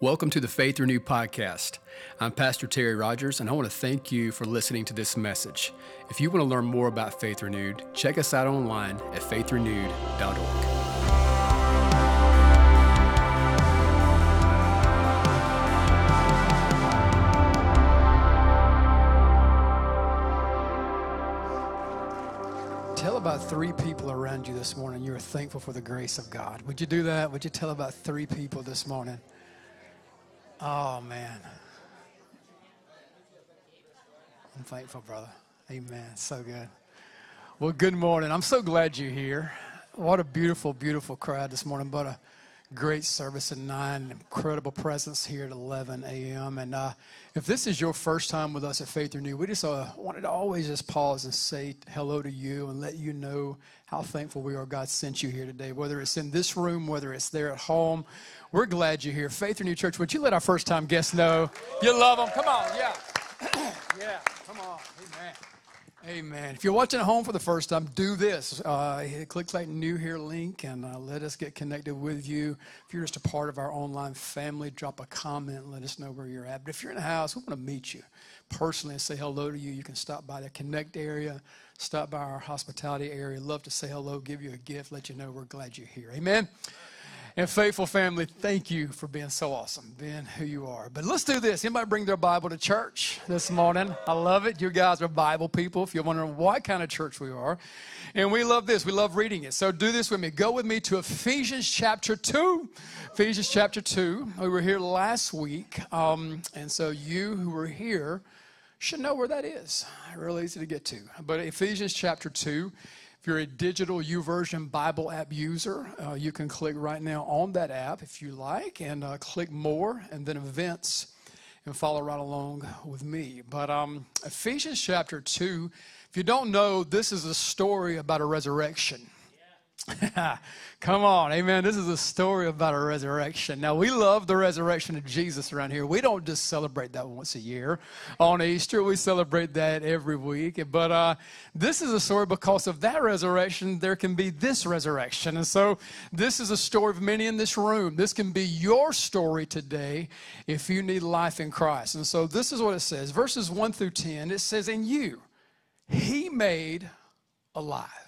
Welcome to the Faith Renewed podcast. I'm Pastor Terry Rogers, and I want to thank you for listening to this message. If you want to learn more about Faith Renewed, check us out online at faithrenewed.org. Tell about three people around you this morning you are thankful for the grace of God. Would you do that? Would you tell about three people this morning? Oh, man. I'm thankful, brother. Amen. So good. Well, good morning. I'm so glad you're here. What a beautiful, beautiful crowd this morning. But a great service at 9, incredible presence here at 11 a.m. And uh, if this is your first time with us at Faith Renewed, we just uh, wanted to always just pause and say hello to you and let you know how thankful we are God sent you here today, whether it's in this room, whether it's there at home we're glad you're here. Faith Renewed Church, would you let our first time guests know you love them? Come on, yeah. yeah, come on. Amen. Amen. If you're watching at home for the first time, do this. Uh, click that new here link and uh, let us get connected with you. If you're just a part of our online family, drop a comment let us know where you're at. But if you're in the house, we want to meet you personally and say hello to you. You can stop by the Connect area, stop by our hospitality area. Love to say hello, give you a gift, let you know we're glad you're here. Amen. And faithful family, thank you for being so awesome, being who you are. But let's do this. Anybody bring their Bible to church this morning? I love it. You guys are Bible people. If you're wondering what kind of church we are, and we love this. We love reading it. So do this with me. Go with me to Ephesians chapter two. Ephesians chapter two. We were here last week, um, and so you who were here should know where that is. Really easy to get to. But Ephesians chapter two you're a digital YouVersion Bible app user, uh, you can click right now on that app if you like and uh, click more and then events and follow right along with me. But um, Ephesians chapter 2, if you don't know, this is a story about a resurrection. Come on, amen. This is a story about a resurrection. Now, we love the resurrection of Jesus around here. We don't just celebrate that once a year on Easter, we celebrate that every week. But uh, this is a story because of that resurrection, there can be this resurrection. And so, this is a story of many in this room. This can be your story today if you need life in Christ. And so, this is what it says verses 1 through 10. It says, In you, he made alive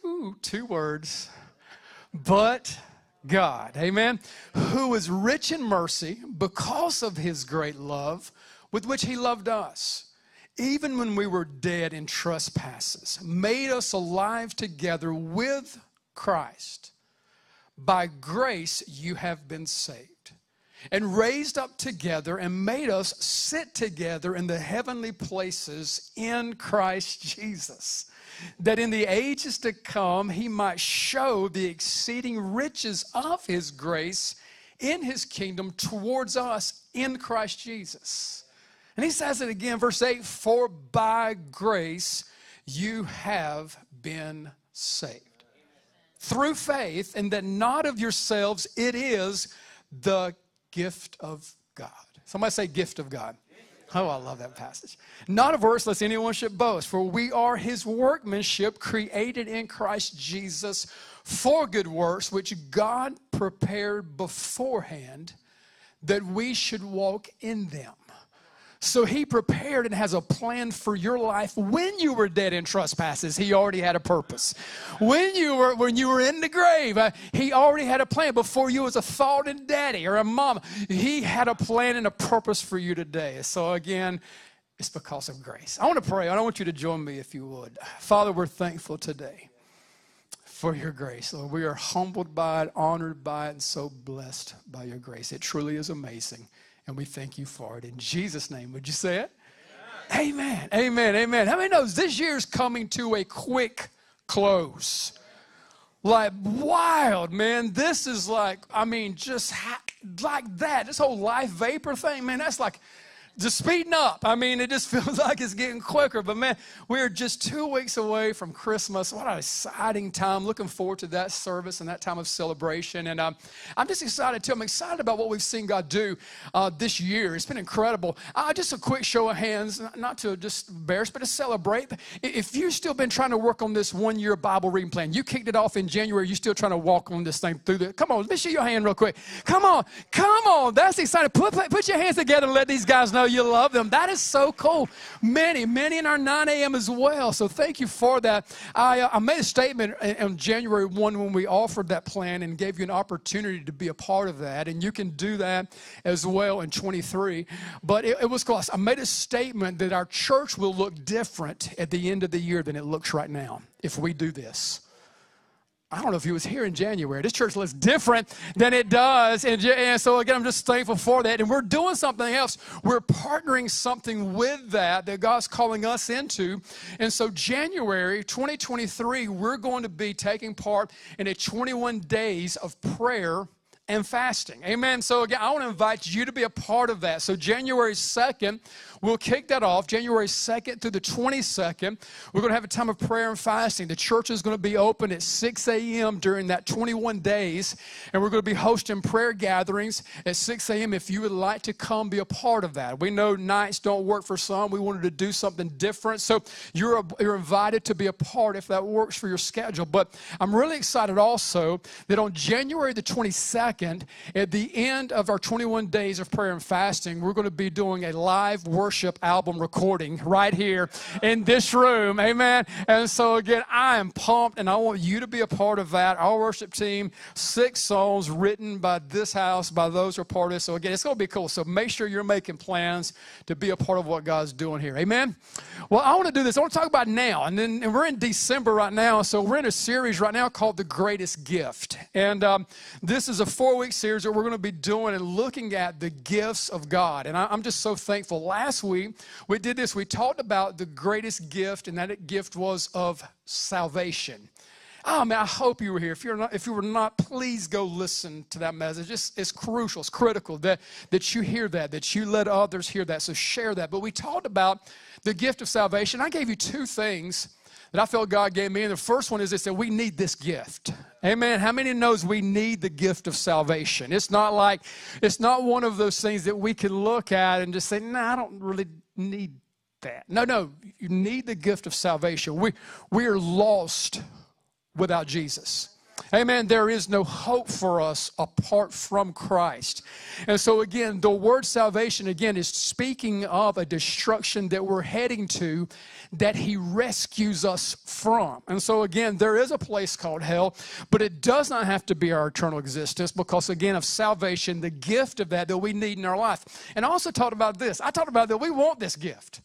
Whew, two words. But God, amen, who is rich in mercy because of his great love with which he loved us, even when we were dead in trespasses, made us alive together with Christ. By grace you have been saved, and raised up together and made us sit together in the heavenly places in Christ Jesus that in the ages to come he might show the exceeding riches of his grace in his kingdom towards us in Christ Jesus. And he says it again, verse 8 For by grace you have been saved through faith, and that not of yourselves, it is the gift of God. Somebody say, gift of God. Oh, I love that passage. Not of works, lest anyone should boast, for we are his workmanship, created in Christ Jesus for good works, which God prepared beforehand that we should walk in them. So he prepared and has a plan for your life when you were dead in trespasses. He already had a purpose. When you were when you were in the grave, uh, he already had a plan before you was a thought and daddy or a mom. He had a plan and a purpose for you today. So again, it's because of grace. I want to pray. I want you to join me if you would. Father, we're thankful today for your grace. Lord, we are humbled by it, honored by it, and so blessed by your grace. It truly is amazing and we thank you for it. In Jesus' name, would you say it? Amen. Amen. Amen. How many knows this year's coming to a quick close? like wild, man. This is like, I mean, just ha- like that. This whole life vapor thing, man, that's like just speeding up. I mean, it just feels like it's getting quicker. But man, we're just two weeks away from Christmas. What an exciting time. Looking forward to that service and that time of celebration. And um, I'm just excited too. I'm excited about what we've seen God do uh, this year. It's been incredible. Uh, just a quick show of hands, not to just embarrass, but to celebrate. If you've still been trying to work on this one year Bible reading plan, you kicked it off in January, you're still trying to walk on this thing through the. Come on, let me see your hand real quick. Come on, come on. That's exciting. Put, put your hands together and let these guys know you love them. That is so cool. Many, many in our 9 a.m. as well. So thank you for that. I, uh, I made a statement on January 1 when we offered that plan and gave you an opportunity to be a part of that. And you can do that as well in 23. But it, it was cool. I made a statement that our church will look different at the end of the year than it looks right now if we do this. I don't know if he was here in January. This church looks different than it does. And, and, so, again, I'm just thankful for that. And we're doing something else. We're partnering something with that that God's calling us into. And so, January 2023, we're going to be taking part in a 21 days of prayer and fasting. Amen. So, again, I want to invite you to be a part of that. So, January 2nd, we'll kick that off. January 2nd through the 22nd, we're going to have a time of prayer and fasting. The church is going to be open at 6 a.m. during that 21 days, and we're going to be hosting prayer gatherings at 6 a.m. if you would like to come be a part of that. We know nights don't work for some. We wanted to do something different. So, you're, a, you're invited to be a part if that works for your schedule. But I'm really excited also that on January the 22nd, at the end of our 21 days of prayer and fasting, we're going to be doing a live worship album recording right here in this room. Amen. And so, again, I am pumped and I want you to be a part of that. Our worship team, six songs written by this house, by those who are part of it. So, again, it's going to be cool. So, make sure you're making plans to be a part of what God's doing here. Amen. Well, I want to do this. I want to talk about now. And then and we're in December right now. So, we're in a series right now called The Greatest Gift. And um, this is a four week series that we're going to be doing and looking at the gifts of God. And I, am just so thankful. Last week, we did this. We talked about the greatest gift, and that gift was of salvation. Oh man, I hope you were here. If you're not, if you were not, please go listen to that message. It's, it's crucial, it's critical that, that you hear that, that you let others hear that. So share that. But we talked about the gift of salvation. I gave you two things that I felt God gave me. And the first one is this that we need this gift. Amen. How many knows we need the gift of salvation? It's not like it's not one of those things that we can look at and just say, "No, nah, I don't really need that." No, no, you need the gift of salvation. We we are lost without Jesus. Amen. There is no hope for us apart from Christ. And so, again, the word salvation, again, is speaking of a destruction that we're heading to that He rescues us from. And so, again, there is a place called hell, but it does not have to be our eternal existence because, again, of salvation, the gift of that that we need in our life. And I also talked about this. I talked about that we want this gift.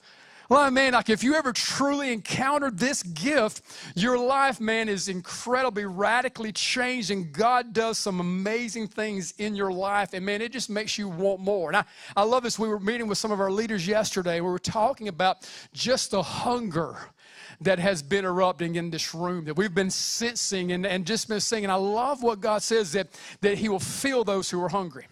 Well, man, like if you ever truly encountered this gift, your life, man, is incredibly radically changed, and God does some amazing things in your life. And man, it just makes you want more. And I, I love this. We were meeting with some of our leaders yesterday. We were talking about just the hunger that has been erupting in this room that we've been sensing and, and just been singing. I love what God says that, that He will fill those who are hungry.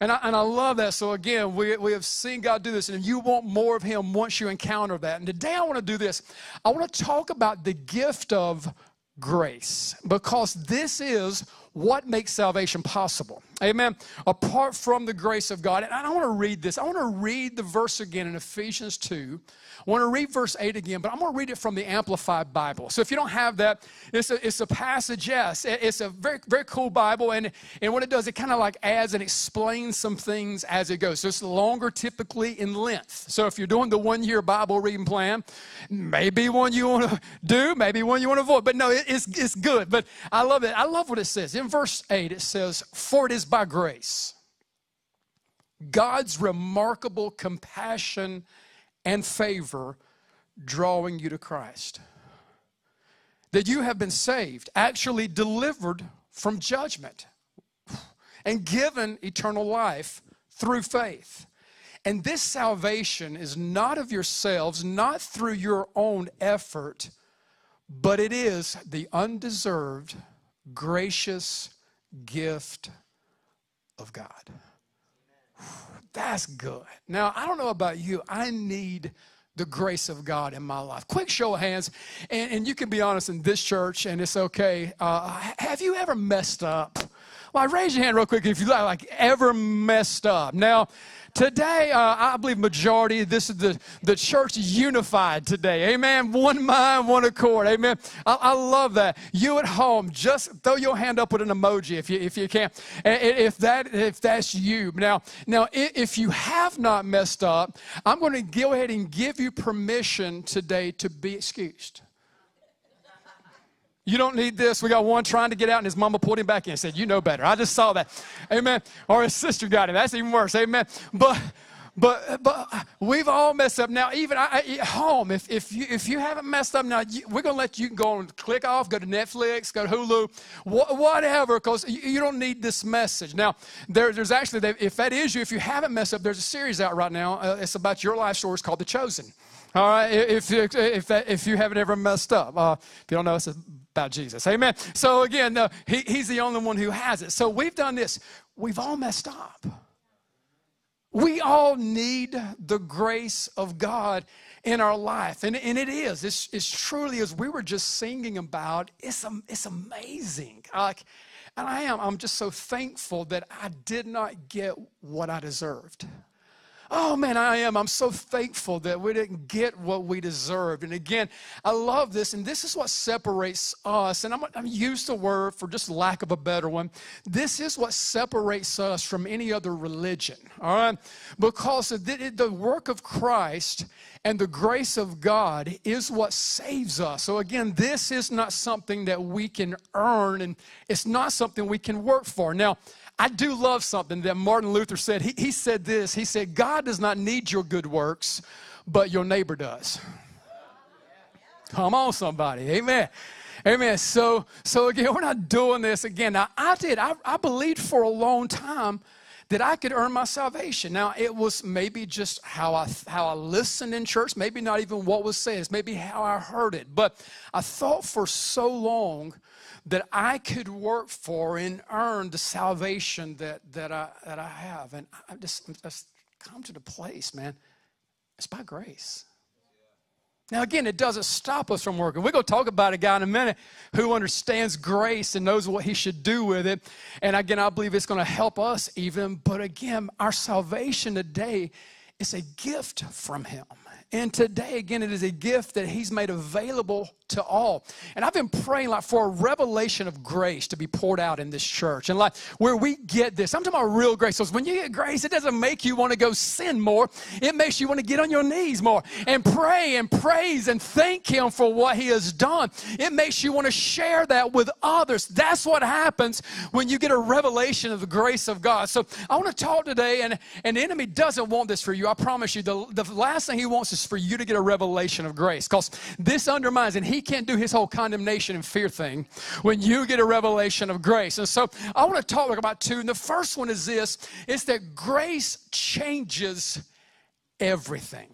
And I, and I love that. So, again, we, we have seen God do this, and you want more of Him once you encounter that. And today I want to do this. I want to talk about the gift of grace because this is what makes salvation possible. Amen. Apart from the grace of God. And I want to read this. I want to read the verse again in Ephesians 2 I want to read verse 8 again, but I'm going to read it from the Amplified Bible. So if you don't have that, it's a, it's a passage, yes. It's a very, very cool Bible. And, and what it does, it kind of like adds and explains some things as it goes. So it's longer typically in length. So if you're doing the one year Bible reading plan, maybe one you want to do, maybe one you want to avoid. But no, it, it's, it's good. But I love it. I love what it says. In verse 8, it says, For it is by grace. God's remarkable compassion and favor drawing you to Christ. That you have been saved, actually delivered from judgment, and given eternal life through faith. And this salvation is not of yourselves, not through your own effort, but it is the undeserved gracious gift of God. That's good. Now, I don't know about you. I need the grace of God in my life. Quick show of hands, and, and you can be honest in this church, and it's okay. Uh, have you ever messed up? Raise your hand real quick if you like ever messed up. Now, Today, uh, I believe majority, this is the, the church unified today. Amen. One mind, one accord. Amen. I, I, love that. You at home, just throw your hand up with an emoji if you, if you can. If, that, if that's you. Now, now, if you have not messed up, I'm going to go ahead and give you permission today to be excused. You don't need this. We got one trying to get out, and his mama pulled him back in and said, You know better. I just saw that. Amen. Or his sister got him. That's even worse. Amen. But but but we've all messed up now even I, at home if, if you if you haven't messed up now you, we're gonna let you go and click off go to netflix go to hulu wh- whatever because you, you, don't need this message now there, there's actually if that is you if you haven't messed up there's a series out right now uh, it's about your life story it's called the chosen all right if, if, if, if you haven't ever messed up uh, if you don't know it's about Jesus. Amen. So again, no, he, he's the only one who has it. So we've done this. We've all messed up. We all need the grace of God in our life. And, and it is. It's, it's truly, as we were just singing about, it's, it's amazing. Like, and I am, I'm just so thankful that I did not get what I deserved. Oh man, I am. I'm so thankful that we didn't get what we deserved. And again, I love this, and this is what separates us. And I'm, I'm use the word for just lack of a better one. This is what separates us from any other religion. All right, because the, the work of Christ and the grace of God is what saves us. So again, this is not something that we can earn, and it's not something we can work for. Now. I do love something that Martin Luther said. He, he said this He said, God does not need your good works, but your neighbor does. Come on, somebody. Amen. Amen. So, so again, we're not doing this again. Now, I did. I, I believed for a long time that I could earn my salvation. Now, it was maybe just how I how I listened in church, maybe not even what was said. It's maybe how I heard it. But I thought for so long that I could work for and earn the salvation that, that, I, that I have. And I just, just come to the place, man, it's by grace. Now, again, it doesn't stop us from working. We're going to talk about a guy in a minute who understands grace and knows what he should do with it. And again, I believe it's going to help us even. But again, our salvation today is a gift from him. And today, again, it is a gift that he's made available to all. And I've been praying like for a revelation of grace to be poured out in this church. And like where we get this, I'm talking about real grace. So when you get grace, it doesn't make you want to go sin more. It makes you want to get on your knees more and pray and praise and thank him for what he has done. It makes you want to share that with others. That's what happens when you get a revelation of the grace of God. So I want to talk today, and, and the enemy doesn't want this for you. I promise you, the, the last thing he wants is for you to get a revelation of grace because this undermines, and he can't do his whole condemnation and fear thing when you get a revelation of grace. And so I want to talk about two. And the first one is this it's that grace changes everything.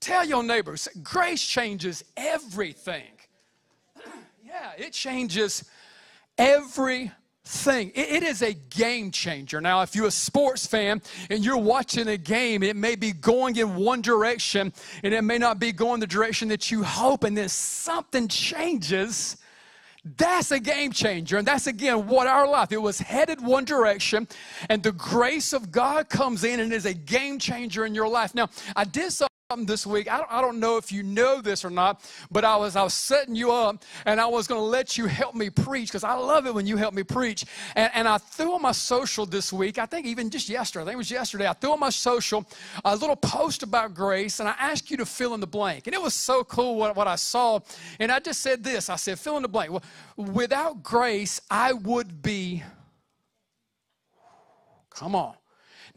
Tell your neighbors, grace changes everything. yeah, it changes everything thing. It, it is a game changer. Now, if you're a sports fan and you're watching a game, it may be going in one direction and it may not be going the direction that you hope, and then something changes. That's a game changer. And that's again what our life. It was headed one direction, and the grace of God comes in and is a game changer in your life. Now, I did something this week. I don't, I don't know if you know this or not, but I was I was setting you up and I was going to let you help me preach because I love it when you help me preach. And, and I threw on my social this week. I think even just yesterday. I think it was yesterday. I threw on my social a little post about grace and I asked you to fill in the blank. And it was so cool what, what I saw. And I just said this. I said, fill in the blank. Well, without grace, I would be. Come on.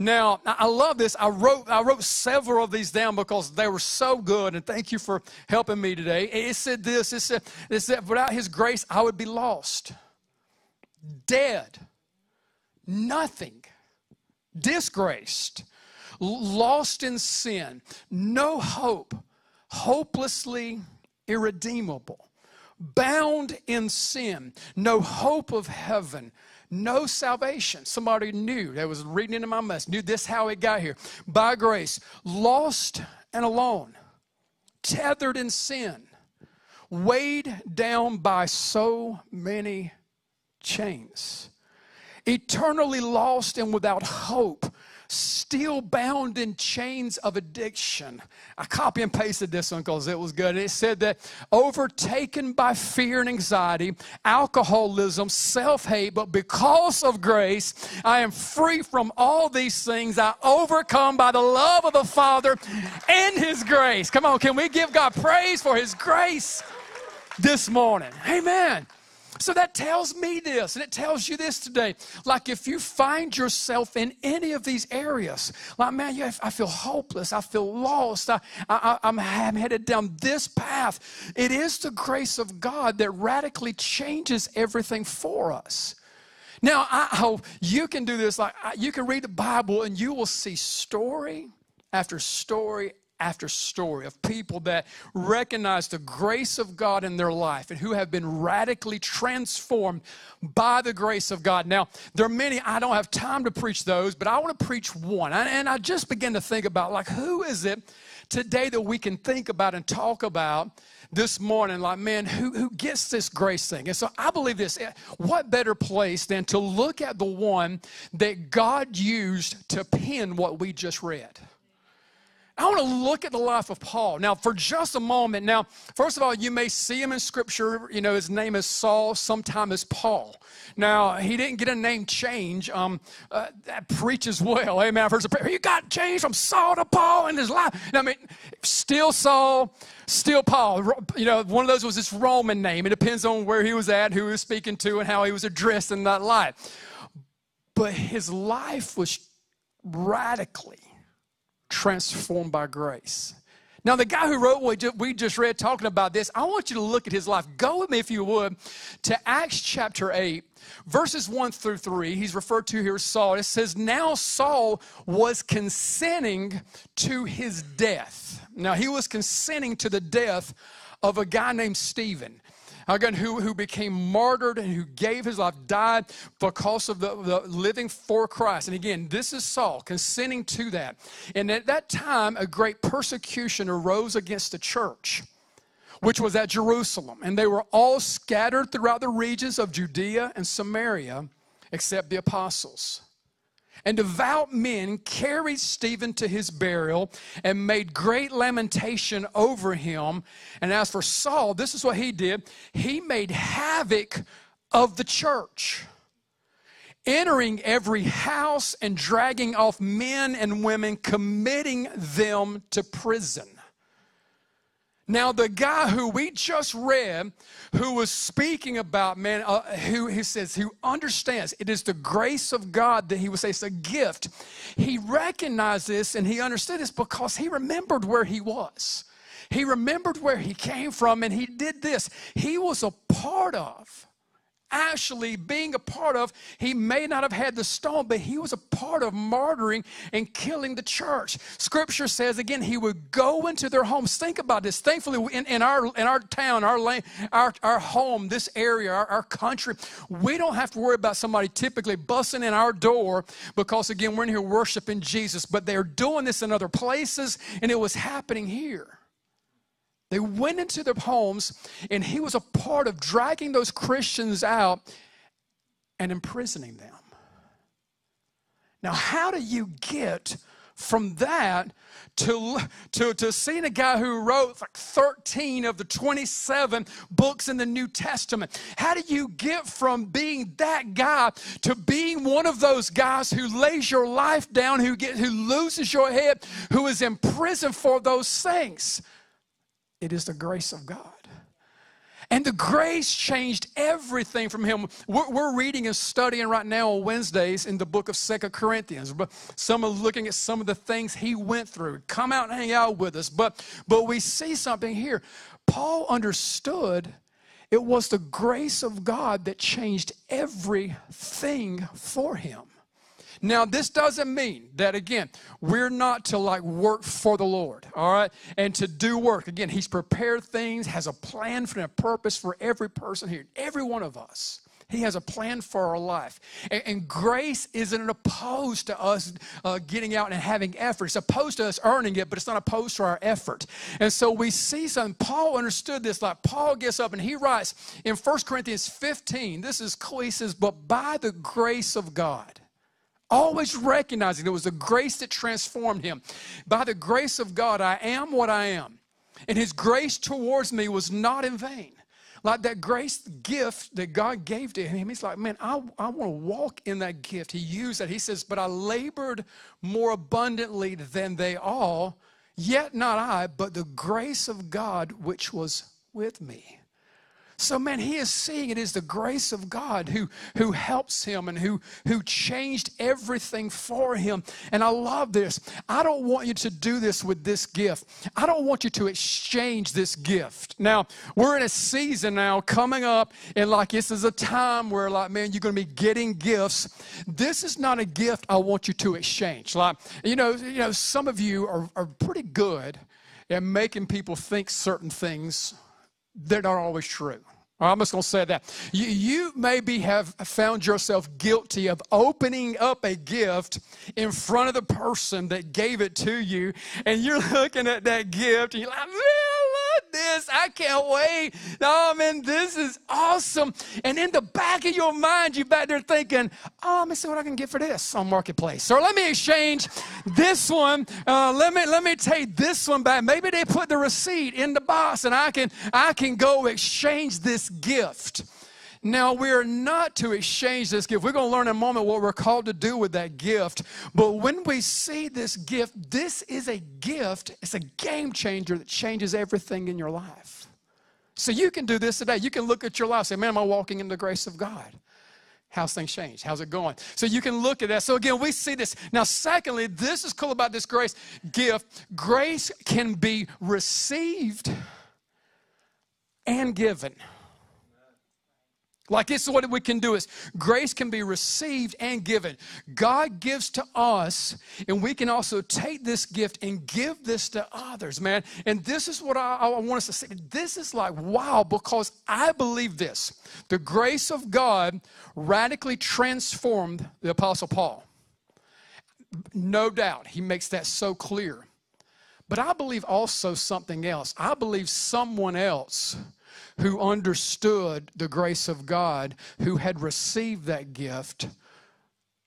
Now, I love this. I wrote, I wrote several of these down because they were so good, and thank you for helping me today. It said this it said, it said without His grace, I would be lost, dead, nothing, disgraced, lost in sin, no hope, hopelessly irredeemable, bound in sin, no hope of heaven, no salvation. Somebody knew, that was reading into my mess, knew this how it got here. By grace, lost and alone, tethered in sin, weighed down by so many chains, eternally lost and without hope still bound in chains of addiction. I copy and pasted this one because it was good. It said that overtaken by fear and anxiety, alcoholism, self hate, but because of grace, I am free from all these things. I overcome by the love of the Father and His grace. Come on, can we give God praise for His grace this morning? Amen. So that tells me this, and it tells you this today. Like if you find yourself in any of these areas, like, man, I feel hopeless, I feel lost, I, I, I'm, I'm headed down this path, it is the grace of God that radically changes everything for us. Now, I hope you can do this. Like you can read the Bible and you will see story after story after story of people that recognize the grace of God in their life and who have been radically transformed by the grace of God. Now, there are many, I don't have time to preach those, but I want to preach one. And I just begin to think about, like, who is it today that we can think about and talk about this morning, like, man, who, who gets this grace thing? And so I believe this eh, what better place than to look at the one that God used to pen what we just read? I want to look at the life of Paul. Now, for just a moment, now, first of all, you may see him in scripture. You know, his name is Saul, sometime as Paul. Now, he didn't get a name change. Um, uh, that preaches well. Amen. I've heard some. You got changed from Saul to Paul in his life. Now, I mean, still Saul, still Paul. You know, one of those was his Roman name. It depends on where he was at, who he was speaking to, and how he was addressed in that life. But his life was radically transformed by grace. Now, the guy who wrote what we just read talking about this, I want you to look at his life. Go with me, if you would, to Acts chapter 8, verses 1 through 3. He's referred to here as Saul. It says, Now Saul was consenting to his death. Now, he was consenting to the death of a guy named Stephen again, who, who became martyred and who gave his life, died because of the, the living for Christ. And again, this is Saul consenting to that. And at that time, a great persecution arose against the church which was at Jerusalem. And they were all scattered throughout the regions of Judea and Samaria, except the apostles. And devout men carried Stephen to his burial and made great lamentation over him. And as for Saul, this is what he did he made havoc of the church, entering every house and dragging off men and women, committing them to prison. Now, the guy who we just read, who was speaking about, man, uh, who he says, who understands it is the grace of God that he would say it's a gift. He recognized this and he understood this because he remembered where he was. He remembered where he came from and he did this. He was a part of actually being a part of. He may not have had the stone, but he was a part of martyring and killing the church. Scripture says again, he would go into their homes. Think about this. Thankfully, in, in our in our town, our land, our, our home, this area, our, our country, we don't have to worry about somebody typically busting in our door because again, we're in here worshiping Jesus. But they're doing this in other places, and it was happening here. They went into their homes, and he was a part of dragging those Christians out and imprisoning them. Now, how do you get from that to, to, to seeing a guy who wrote like 13 of the 27 books in the New Testament? How do you get from being that guy to being one of those guys who lays your life down, who, get, who loses your head, who is in prison for those things? It is the grace of God. And the grace changed everything from him. We're, we're, reading and studying right now on Wednesdays in the book of Second Corinthians. But some are looking at some of the things he went through. Come out and hang out with us. But but we see something here. Paul understood it was the grace of God that changed everything for him. Now, this doesn't mean that, again, we're not to like work for the Lord, all right? And to do work. Again, He's prepared things, has a plan for and a purpose for every person here, every one of us. He has a plan for our life. And, and grace isn't opposed to us uh, getting out and having effort. It's opposed to us earning it, but it's not opposed to our effort. And so we see something. Paul understood this. Like Paul gets up and he writes in 1 Corinthians 15, this is cool. Says, But by the grace of God, always recognizing it was the grace that transformed him. By the grace of God, I am what I am. And his grace towards me was not in vain. Like that grace gift that God gave to him, he's like, man, I, I want to walk in that gift. He used that. He says, but I labored more abundantly than they all, yet not I, but the grace of God which was with me. So, man, he is seeing it is the grace of God who, who helps him and who, who changed everything for him. And I love this. I don't want you to do this with this gift. I don't want you to exchange this gift. Now, we're in a season now coming up, and like this is a time where, like, man, you're going to be getting gifts. This is not a gift I want you to exchange. Like, you know, you know, some of you are, are pretty good at making people think certain things they're not always true. I'm just going to say that. You, you, maybe have found yourself guilty of opening up a gift in front of the person that gave it to you, and you're looking at that gift and you're like, this. I can't wait. Oh, man, this is awesome. And in the back of your mind, you're back there thinking, oh, let me see what I can get for this on Marketplace. Or let me exchange this one. Uh, let me let me take this one back. Maybe they put the receipt in the box and I can I can go exchange this gift. Now, we're not to exchange this gift. We're going to learn in a moment what we're called to do with that gift. But when we see this gift, this is a gift, it's a game changer that changes everything in your life. So you can do this today. You can look at your life say, Man, am I walking in the grace of God? How's things changed? How's it going? So you can look at that. So again, we see this. Now, secondly, this is cool about this grace gift. Grace can be received and given. Like this is what we can do is grace can be received and given. God gives to us, and we can also take this gift and give this to others, man. And this is what I, I want us to see. This is like wow, because I believe this. The grace of God radically transformed the Apostle Paul. No doubt, he makes that so clear. But I believe also something else. I believe someone else who understood the grace of God, who had received that gift,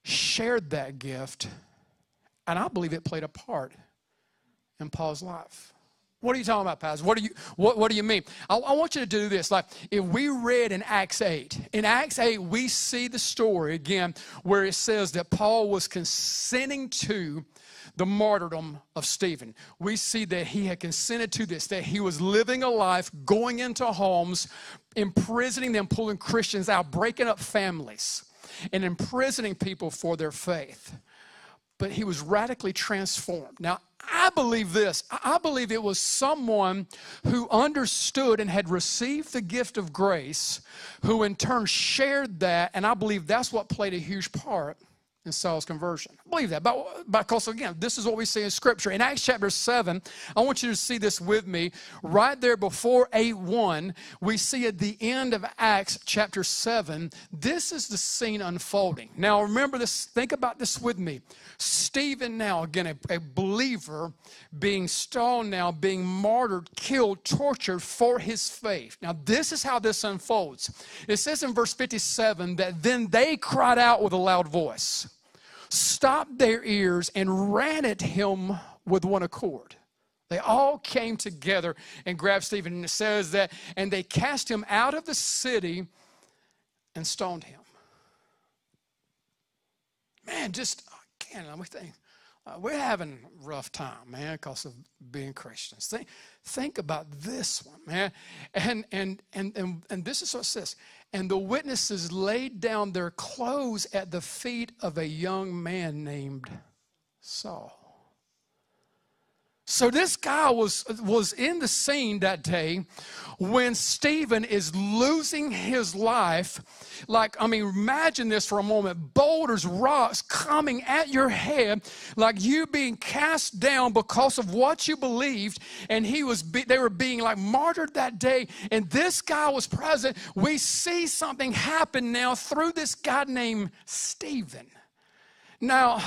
shared that gift, and I believe it played a part in Paul's life. What are you talking about, Pastor? What do you what, what do you mean? I, I, want you to do this. Like if we read in Acts 8, in Acts 8, we see the story again where it says that Paul was consenting to the martyrdom of Stephen. We see that he had consented to this, that he was living a life, going into homes, imprisoning them, pulling Christians out, breaking up families, and imprisoning people for their faith. But he was radically transformed. Now, I believe this. I believe it was someone who understood and had received the gift of grace, who in turn shared that, and I believe that's what played a huge part in Saul's conversion. I believe that. But, because, again, this is what we see in Scripture. In Acts chapter 7, I want you to see this with me. Right there before 8 1, we see at the end of Acts chapter 7, this is the scene unfolding. Now, remember this, think about this with me. Stephen, now, again, a, a believer, being stoned now, being martyred, killed, tortured for his faith. Now, this is how this unfolds. It says in verse 57 that then they cried out with a loud voice stopped their ears and ran at him with one accord. They all came together and grabbed Stephen. And it says that, and they cast him out of the city and stoned him. Man, just, again, let me think. Uh, we're having a rough time, man, because of being Christians. Think, think about this one, man. And, and, and, and, and this is what it says. And the witnesses laid down their clothes at the feet of a young man named Saul. So this guy was, was in the scene that day when Stephen is losing his life. Like, I mean, imagine this for a moment boulders, rocks coming at your head, like you being cast down because of what you believed. And he was, be, they were being like martyred that day. And this guy was present. We see something happen now through this guy named Stephen. Now,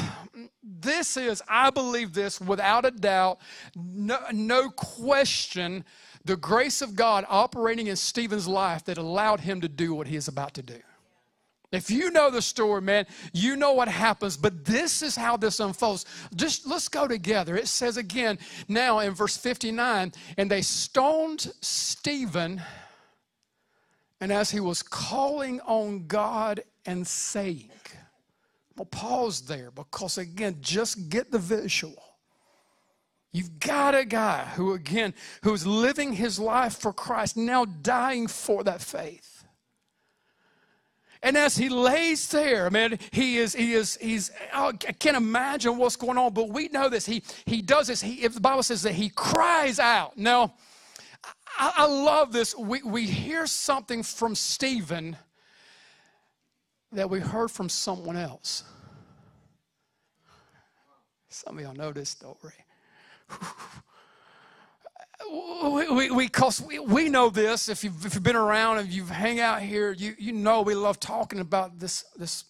this is, I believe this without a doubt, no, no question, the grace of God operating in Stephen's life that allowed him to do what he is about to do. If you know the story, man, you know what happens, but this is how this unfolds. Just let's go together. It says again now in verse 59 and they stoned Stephen, and as he was calling on God and saying, I'll pause there because, again, just get the visual. You've got a guy who, again, who's living his life for Christ, now dying for that faith. And as he lays there, man, he is, he is, he's, I can't imagine what's going on, but we know this. He, he does this. He, if the Bible says that he cries out. Now, I, I love this. We, we hear something from Stephen that we heard from someone else. Some of y'all know this story. we, we, we, cause we, we know this. If you've, if you've been around, if you've hang out here, you, you know we love talking about this, this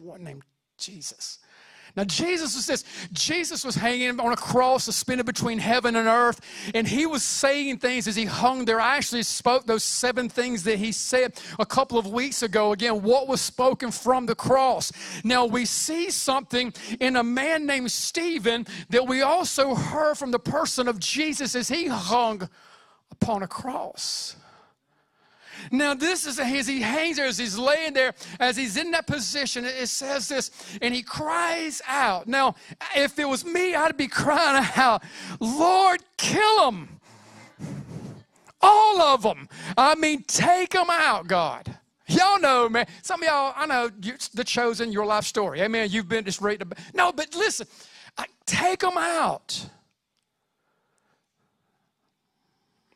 one named Jesus. Now, Jesus was this Jesus was hanging on a cross suspended between heaven and earth, and he was saying things as he hung there. I actually spoke those seven things that he said a couple of weeks ago. Again, what was spoken from the cross. Now, we see something in a man named Stephen that we also heard from the person of Jesus as he hung upon a cross. Now, this is as he hangs there, as he's laying there, as he's in that position, it says this, and he cries out. Now, if it was me, I'd be crying out, Lord, kill them. All of them. I mean, take them out, God. Y'all know, man. Some of y'all, I know you, the chosen, your life story. Amen. You've been just ready to. No, but listen, take them out.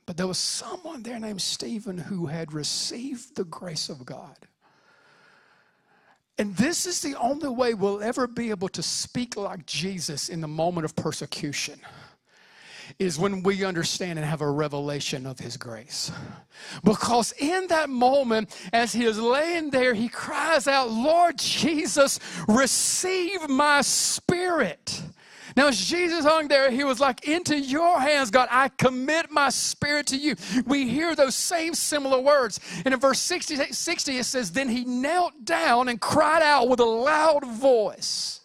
But there was someone there named Stephen who had received the grace of God. And this is the only way we'll ever be able to speak like Jesus in the moment of persecution is when we understand and have a revelation of his grace. Because in that moment, as he is laying there, he cries out, Lord Jesus, receive my spirit. Now, as Jesus hung there, he was like, Into your hands, God, I commit my spirit to you. We hear those same similar words. And in verse 60, 60 it says, Then he knelt down and cried out with a loud voice.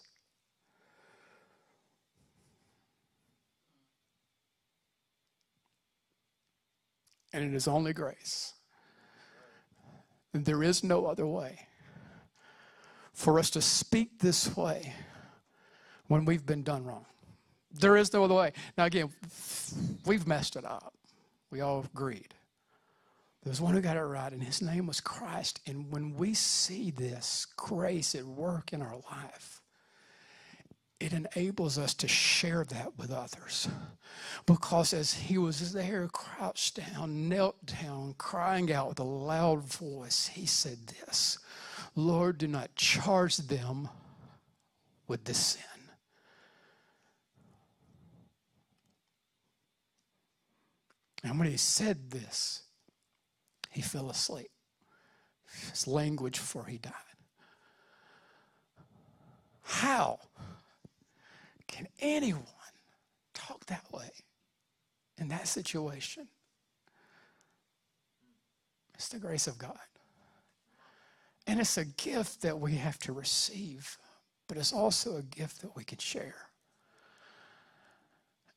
And it is only grace. And there is no other way for us to speak this way when we've been done wrong. There is no other way. Now, again, we've messed it up. We all agreed. There's one who got it right, and his name was Christ. And when we see this grace at work in our life, it enables us to share that with others. Because as he was there, crouched down, knelt down, crying out with a loud voice, he said this Lord, do not charge them with this sin. And when he said this, he fell asleep. His language before he died. How can anyone talk that way in that situation? It's the grace of God. And it's a gift that we have to receive, but it's also a gift that we can share.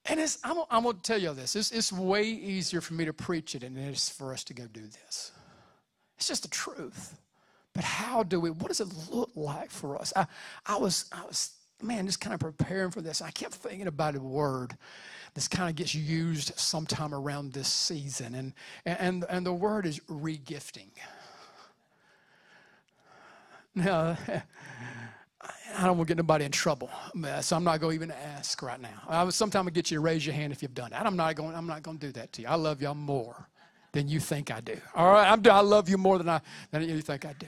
And it's, I'm, I'm going to tell you this it's, it's way easier for me to preach it than it is for us to go do this. It's just the truth. But how do we, what does it look like for us? I, I was, I was, man, just kind of preparing for this. I kept thinking about a word this kind of gets used sometime around this season. And, and, and the word is regifting. Now, I don't want to get nobody in trouble, so I'm not going to even ask right now. I was sometime I get you to raise your hand if you've done that. I'm not going. I'm not going to do that to you. I love y'all more than you think I do. All right, I'm, I love you more than I than you think I do.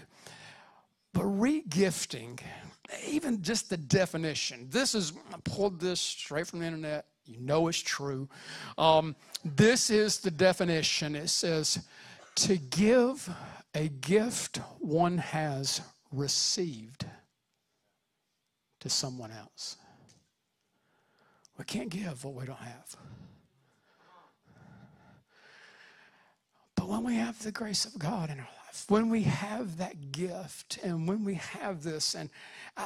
But regifting, even just the definition. This is I pulled this straight from the internet. You know it's true. Um, this is the definition. It says to give a gift one has received to someone else. We can't give what we don't have. But when we have the grace of God in our life, when we have that gift, and when we have this, and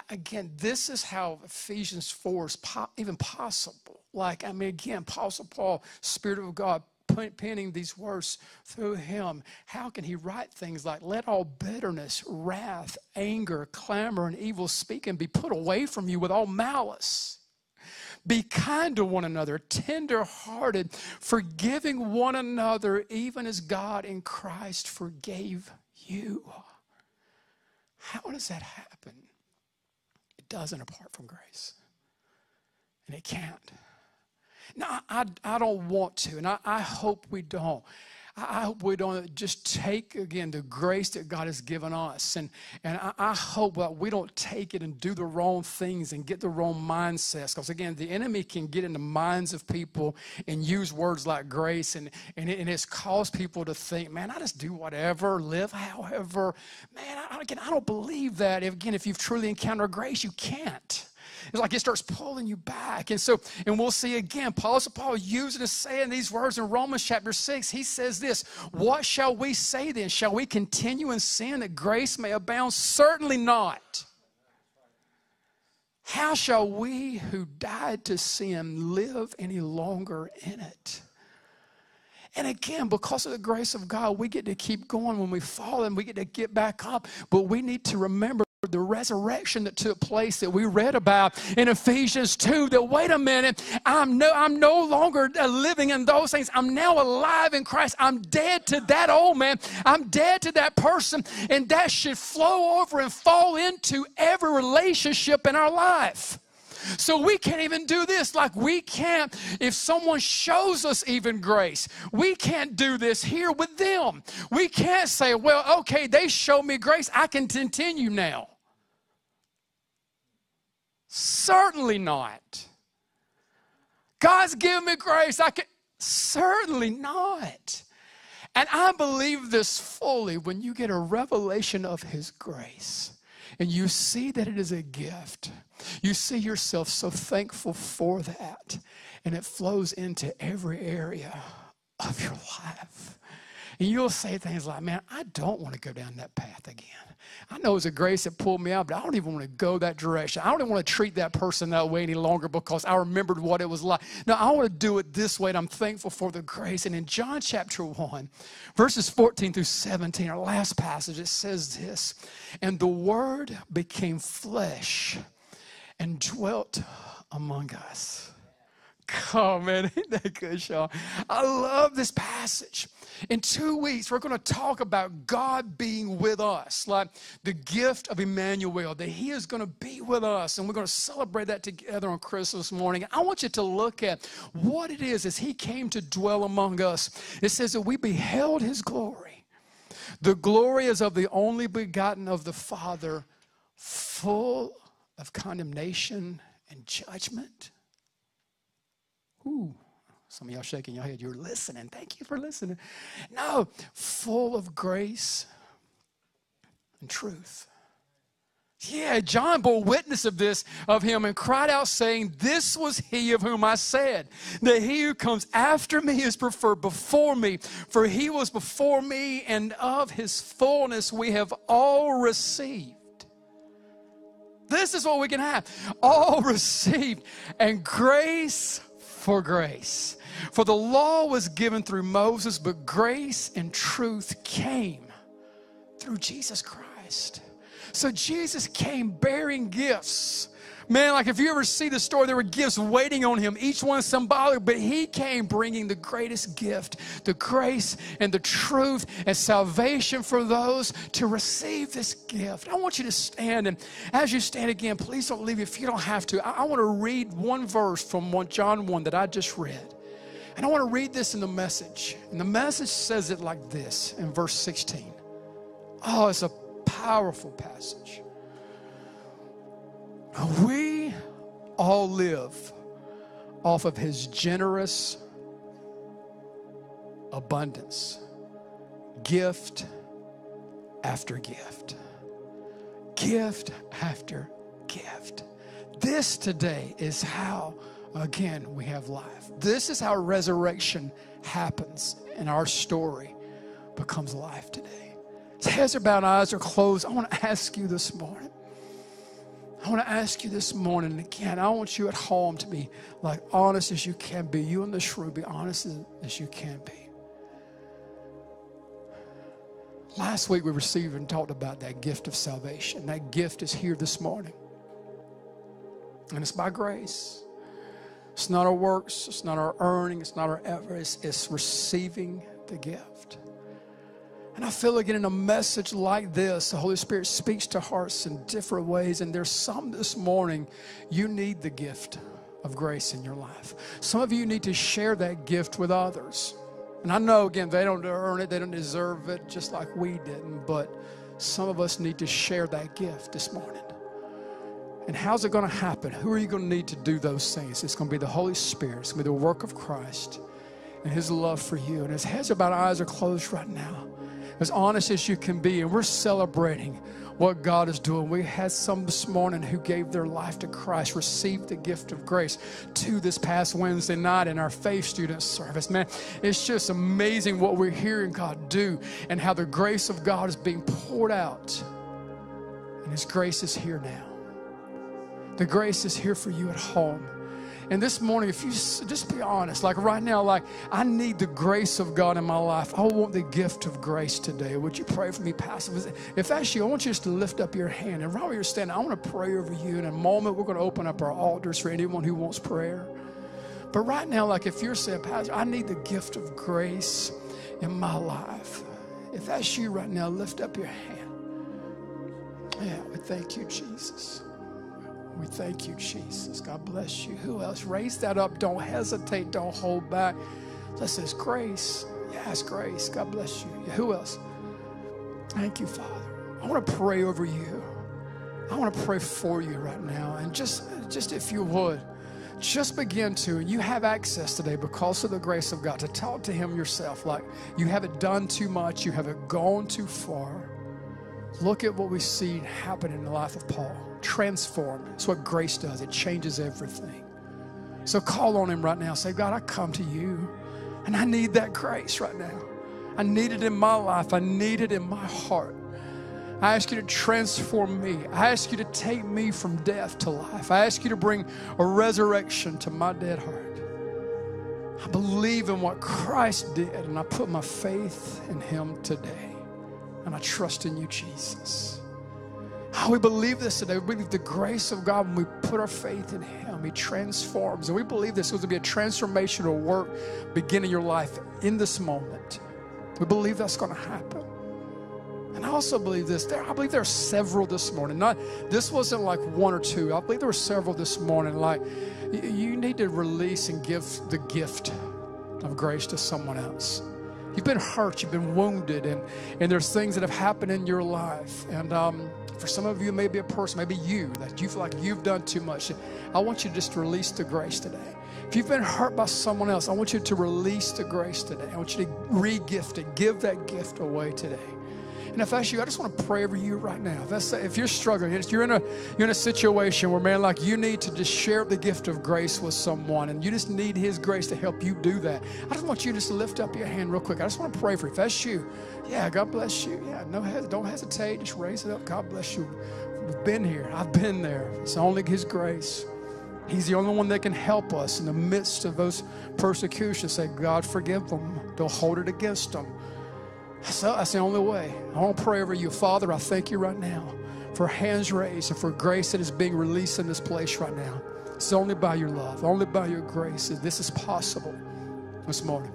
again, this is how Ephesians 4 is po- even possible. Like, I mean, again, Apostle Paul, Spirit of God, penning these words through him, how can he write things like, Let all bitterness, wrath, anger, clamor, and evil speaking be put away from you with all malice? Be kind to one another, tender hearted, forgiving one another, even as God in Christ forgave you. How does that happen? It doesn't apart from grace. And it can't. Now, I, I don't want to, and I, I hope we don't. I hope we don't just take again the grace that God has given us. And, and I, I hope that we don't take it and do the wrong things and get the wrong mindsets. Because again, the enemy can get in the minds of people and use words like grace, and, and, it, and it's caused people to think, man, I just do whatever, live however. Man, I, again, I don't believe that. Again, if you've truly encountered grace, you can't. It's like it starts pulling you back. And so, and we'll see again, Paul, Paul using and saying these words in Romans chapter 6. He says this What shall we say then? Shall we continue in sin that grace may abound? Certainly not. How shall we who died to sin live any longer in it? And again, because of the grace of God, we get to keep going when we fall and we get to get back up. But we need to remember the resurrection that took place that we read about in Ephesians 2 that wait a minute I'm no I'm no longer uh, living in those things I'm now alive in Christ I'm dead to that old man I'm dead to that person and that should flow over and fall into every relationship in our life so we can't even do this. Like we can't, if someone shows us even grace, we can't do this here with them. We can't say, well, okay, they show me grace. I can continue now. Certainly not. God's given me grace. I can certainly not. And I believe this fully when you get a revelation of His grace and you see that it is a gift. You see yourself so thankful for that, and it flows into every area of your life. And you'll say things like, Man, I don't want to go down that path again. I know it's a grace that pulled me out, but I don't even want to go that direction. I don't even want to treat that person that way any longer because I remembered what it was like. No, I want to do it this way, and I'm thankful for the grace. And in John chapter 1, verses 14 through 17, our last passage, it says this And the Word became flesh and dwelt among us. Come Oh man, ain't that good, Sean? I love this passage. In two weeks, we're going to talk about God being with us, like the gift of Emmanuel, that He is going to be with us, and we're going to celebrate that together on Christmas morning. I want you to look at what it is as He came to dwell among us. It says that we beheld His glory. The glory is of the only begotten of the Father, full of condemnation and judgment. Ooh. Some of y'all shaking your head. You're listening. Thank you for listening. No, full of grace and truth. Yeah, John bore witness of this of him and cried out, saying, This was he of whom I said, that he who comes after me is preferred before me, for he was before me, and of his fullness we have all received. This is what we can have all received, and grace for grace. For the law was given through Moses, but grace and truth came through Jesus Christ. So Jesus came bearing gifts Man, like if you ever see the story, there were gifts waiting on him, each one symbolic, but he came bringing the greatest gift the grace and the truth and salvation for those to receive this gift. I want you to stand, and as you stand again, please don't leave if you don't have to. I, I want to read one verse from John 1 that I just read. And I want to read this in the message. And the message says it like this in verse 16. Oh, it's a powerful passage. We all live off of his generous abundance, gift after gift, gift after gift. This today is how, again, we have life. This is how resurrection happens and our story becomes life today. As heads are bowed, eyes are closed. I want to ask you this morning I want to ask you this morning again. I want you at home to be like honest as you can be. You in this room, be honest as, as you can be. Last week we received and talked about that gift of salvation. That gift is here this morning. And it's by grace. It's not our works, it's not our earning, it's not our effort, it's, it's receiving the gift. And I feel again in a message like this, the Holy Spirit speaks to hearts in different ways. And there's some this morning, you need the gift of grace in your life. Some of you need to share that gift with others. And I know, again, they don't earn it, they don't deserve it, just like we didn't. But some of us need to share that gift this morning. And how's it going to happen? Who are you going to need to do those things? It's going to be the Holy Spirit, it's going to be the work of Christ and His love for you. And His heads about eyes are closed right now as honest as you can be. And we're celebrating what God is doing. We had some this morning who gave their life to Christ, received the gift of grace to this past Wednesday night in our faith student service. Man, it's just amazing what we're hearing God do and how the grace of God is being poured out. And His grace is here now. The grace is here for you at home. And this morning, if you just be honest, like right now, like I need the grace of God in my life. I want the gift of grace today. Would you pray for me, Pastor? If that's you, I want you just to lift up your hand. And right where you're standing, I want to pray over you. In a moment, we're going to open up our altars for anyone who wants prayer. But right now, like if you're saying, Pastor, I need the gift of grace in my life. If that's you right now, lift up your hand. Yeah, we thank you, Jesus. We thank you, Jesus. God bless you. Who else? Raise that up. Don't hesitate. Don't hold back. Listen, it's grace. Yes, grace. God bless you. Who else? Thank you, Father. I want to pray over you. I want to pray for you right now. And just, just if you would, just begin to, and you have access today because of the grace of God to talk to Him yourself. Like you haven't done too much, you haven't gone too far. Look at what we see happen in the life of Paul transformed. It's what grace does, it changes everything. So call on Him right now. Say, God, I come to you and I need that grace right now. I need it in my life, I need it in my heart. I ask you to transform me. I ask you to take me from death to life. I ask you to bring a resurrection to my dead heart. I believe in what Christ did, and I put my faith in Him today. And I trust in you, Jesus. How we believe this today. We believe the grace of God when we put our faith in Him. He transforms. And we believe this is going to be a transformational work beginning your life in this moment. We believe that's going to happen. And I also believe this. There, I believe there are several this morning. Not this wasn't like one or two. I believe there were several this morning. Like you need to release and give the gift of grace to someone else. You've been hurt, you've been wounded, and, and there's things that have happened in your life. And um, for some of you, maybe a person, maybe you, that you feel like you've done too much. I want you to just release the grace today. If you've been hurt by someone else, I want you to release the grace today. I want you to re gift it, give that gift away today. And if that's you, I just want to pray over you right now. If, that's, if you're struggling, if you're in a you're in a situation where man, like you need to just share the gift of grace with someone, and you just need His grace to help you do that. I just want you to just lift up your hand real quick. I just want to pray for you. If that's you, yeah, God bless you. Yeah, no, don't hesitate. Just raise it up. God bless you. We've been here. I've been there. It's only His grace. He's the only one that can help us in the midst of those persecutions. Say, God, forgive them. Don't hold it against them. So that's the only way. I want to pray over you. Father, I thank you right now for hands raised and for grace that is being released in this place right now. It's only by your love, only by your grace that this is possible this morning.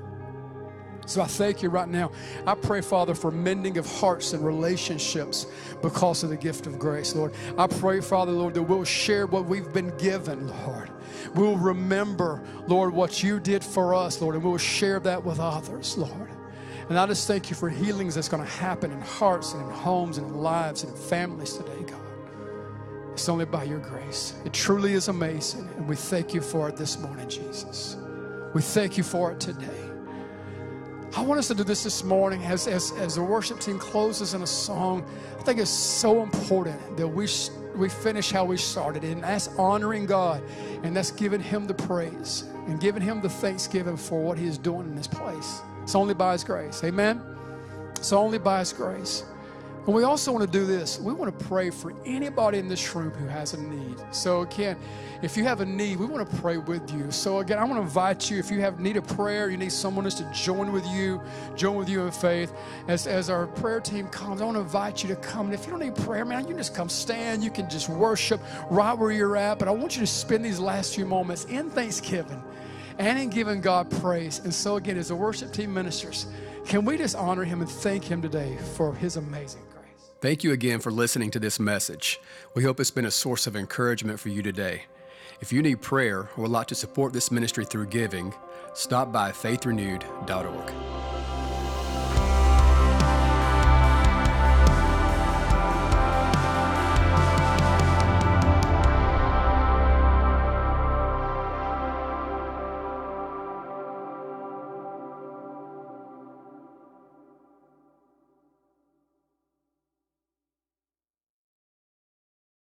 So I thank you right now. I pray, Father, for mending of hearts and relationships because of the gift of grace, Lord. I pray, Father, Lord, that we'll share what we've been given, Lord. We'll remember, Lord, what you did for us, Lord, and we'll share that with others, Lord. And I just thank you for healings that's going to happen in hearts and in homes and in lives and in families today, God. It's only by your grace. It truly is amazing. And we thank you for it this morning, Jesus. We thank you for it today. I want us to do this this morning as, as, as the worship team closes in a song. I think it's so important that we, we finish how we started, and that's honoring God, and that's giving Him the praise and giving Him the thanksgiving for what He is doing in this place. It's only by His grace. Amen? It's only by His grace. And we also want to do this. We want to pray for anybody in this room who has a need. So again, if you have a need, we want to pray with you. So again, I want to invite you. If you have need a prayer, you need someone else to join with you, join with you in faith. As, as our prayer team comes, I want to invite you to come. And if you don't need prayer, man, you can just come stand. You can just worship right where you're at. But I want you to spend these last few moments in Thanksgiving and in giving God praise. And so again, as the worship team ministers, can we just honor Him and thank Him today for His amazing grace? Thank you again for listening to this message. We hope it's been a source of encouragement for you today. If you need prayer or would like to support this ministry through giving, stop by faithrenewed.org.